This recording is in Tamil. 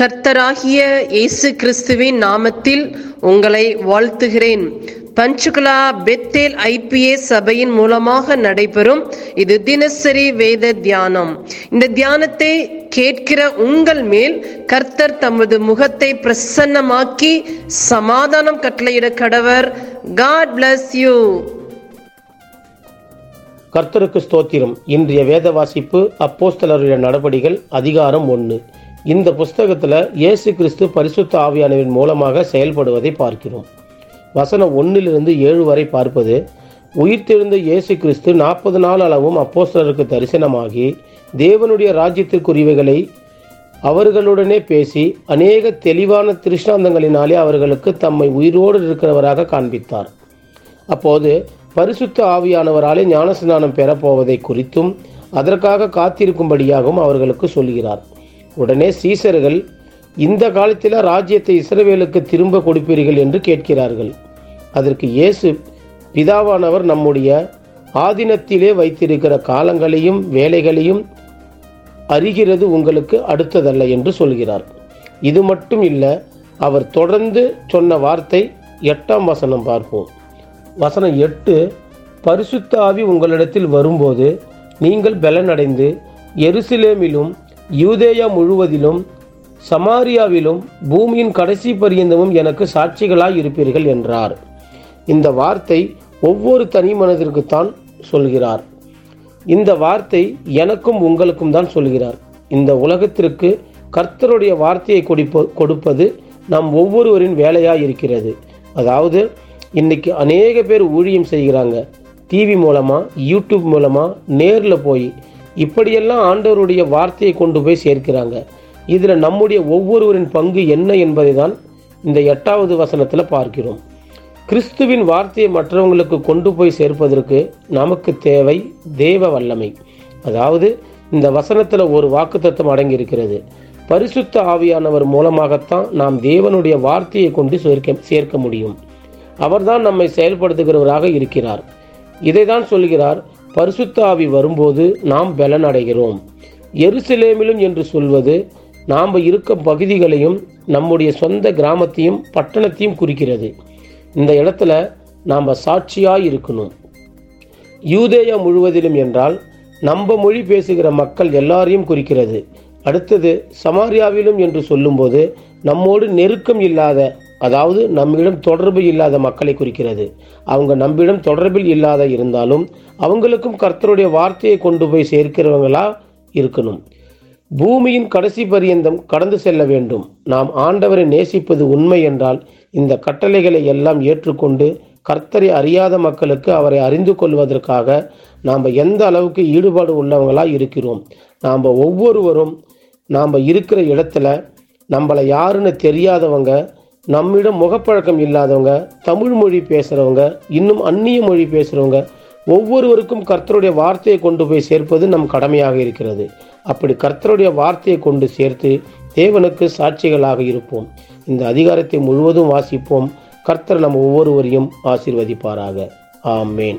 கர்த்தராகிய இயேசு கிறிஸ்துவின் நாமத்தில் உங்களை வாழ்த்துகிறேன். பஞ்சுகுலா பெத்தேல் ஐபிஏ சபையின் மூலமாக நடைபெறும் இது தினசரி வேத தியானம். இந்த தியானத்தை கேட்கிற உங்கள் மேல் கர்த்தர் தமது முகத்தை பிரசன்னமாக்கி சமாதானம் கட்டளையிட கடவர். காட் பிளஸ் யூ கர்த்தருக்கு ஸ்தோத்திரம். இன்றைய வேத வாசிப்பு அப்போஸ்தலருடைய நடபடிகள் அதிகாரம் ஒன்று. இந்த புஸ்தகத்தில் இயேசு கிறிஸ்து பரிசுத்த ஆவியானவின் மூலமாக செயல்படுவதை பார்க்கிறோம். வசனம் ஒன்றிலிருந்து ஏழு வரை பார்ப்பது உயிர்த்தெழுந்த இயேசு கிறிஸ்து நாற்பது நாள் அளவும் அப்போஸ்தலருக்கு தரிசனமாகி தேவனுடைய ராஜ்யத்திற்குரியவைகளை அவர்களுடனே பேசி அநேக தெளிவான திருஷ்டாந்தங்களினாலே அவர்களுக்கு தம்மை உயிரோடு இருக்கிறவராக காண்பித்தார். அப்போது பரிசுத்த ஆவியானவராலே ஞானஸ்நானம் பெறப்போவதை குறித்தும் அதற்காக காத்திருக்கும்படியாகவும் அவர்களுக்கு சொல்கிறார். உடனே சீசர்கள் இந்த காலத்தில் ராஜ்யத்தை இஸ்ரவேலுக்கு திரும்ப கொடுப்பீர்கள் என்று கேட்கிறார்கள். அதற்கு இயேசு பிதாவானவர் நம்முடைய ஆதீனத்திலே வைத்திருக்கிற காலங்களையும் வேலைகளையும் அறிகிறது உங்களுக்கு அடுத்ததல்ல என்று சொல்கிறார். இது மட்டும் இல்லை அவர் தொடர்ந்து சொன்ன வார்த்தை எட்டாம் வசனம் பார்ப்போம். வசனம் எட்டு பரிசுத்த ஆவி உங்களிடத்தில் வரும்போது நீங்கள் பலனடைந்து எருசலேமிலும் யூதேயா முழுவதிலும் சமாரியாவிலும் பூமியின் கடைசி பரியந்தமும் எனக்கு சாட்சிகளாய் இருப்பீர்கள் என்றார். இந்த வார்த்தை ஒவ்வொரு தனி மனதிற்குத்தான் சொல்கிறார். இந்த வார்த்தை எனக்கும் உங்களுக்கும் தான் சொல்கிறார். இந்த உலகத்திற்கு கர்த்தருடைய வார்த்தையை கொடுப்ப கொடுப்பது நம் ஒவ்வொருவரின் வேலையாக இருக்கிறது. அதாவது இன்னைக்கு அநேக பேர் ஊழியம் செய்கிறாங்க. டிவி மூலமாக யூடியூப் மூலமாக நேரில் போய் இப்படியெல்லாம் ஆண்டவருடைய வார்த்தையை கொண்டு போய் சேர்க்கிறாங்க. இதில் நம்முடைய ஒவ்வொருவரின் பங்கு என்ன என்பதை தான் இந்த எட்டாவது வசனத்தில் பார்க்கிறோம். கிறிஸ்துவின் வார்த்தையை மற்றவங்களுக்கு கொண்டு போய் சேர்ப்பதற்கு நமக்கு தேவை தேவ வல்லமை. அதாவது இந்த வசனத்தில் ஒரு வாக்குத்தத்தம் அடங்கி இருக்கிறது பரிசுத்த ஆவியானவர் மூலமாகத்தான் நாம் தேவனுடைய வார்த்தையை கொண்டு சேர்க்க சேர்க்க முடியும். அவர்தான் நம்மை செயல்படுத்துகிறவராக இருக்கிறார். இதை தான் சொல்கிறார் பரிசுத்தாவி வரும்போது நாம் பலன் அடைகிறோம் எருசலேமிலும் என்று சொல்வது நாம் இருக்கும் பகுதிகளையும் நம்முடைய சொந்த கிராமத்தையும் பட்டணத்தையும் குறிக்கிறது. இந்த இடத்துல நாம் சாட்சியாக இருக்கணும். யூதேயா முழுவதிலும் என்றால் நம்ம மொழி பேசுகிற மக்கள் எல்லாரையும் குறிக்கிறது. அடுத்தது சமாரியாவிலும் என்று சொல்லும்போது நம்மோடு நெருக்கம் இல்லாத அதாவது நம்மிடம் தொடர்பு இல்லாத மக்களை குறிக்கிறது. அவங்க நம்மிடம் தொடர்பில் இல்லாத இருந்தாலும் அவங்களுக்கும் கர்த்தருடைய வார்த்தையை கொண்டு போய் சேர்க்கிறவங்களா இருக்கணும். பூமியின் கடைசி பரியந்தம் கடந்து செல்ல வேண்டும். நாம் ஆண்டவரை நேசிப்பது உண்மை என்றால் இந்த கட்டளைகளை எல்லாம் ஏற்றுக்கொண்டு கர்த்தரை அறியாத மக்களுக்கு அவரை அறிந்து கொள்வதற்காக நாம் எந்த அளவுக்கு ஈடுபாடு உள்ளவங்களாக இருக்கிறோம். நாம் ஒவ்வொருவரும் நாம் இருக்கிற இடத்துல நம்மளை யாருன்னு தெரியாதவங்க நம்மிடம் முகப்பழக்கம் இல்லாதவங்க தமிழ் மொழி பேசுகிறவங்க இன்னும் அந்நிய மொழி பேசுகிறவங்க ஒவ்வொருவருக்கும் கர்த்தருடைய வார்த்தையை கொண்டு போய் சேர்ப்பது நம் கடமையாக இருக்கிறது. அப்படி கர்த்தருடைய வார்த்தையை கொண்டு சேர்த்து தேவனுக்கு சாட்சிகளாக இருப்போம். இந்த அதிகாரத்தை முழுவதும் வாசிப்போம். கர்த்தர் நம் ஒவ்வொருவரையும் ஆசிர்வதிப்பாராக. ஆமேன்.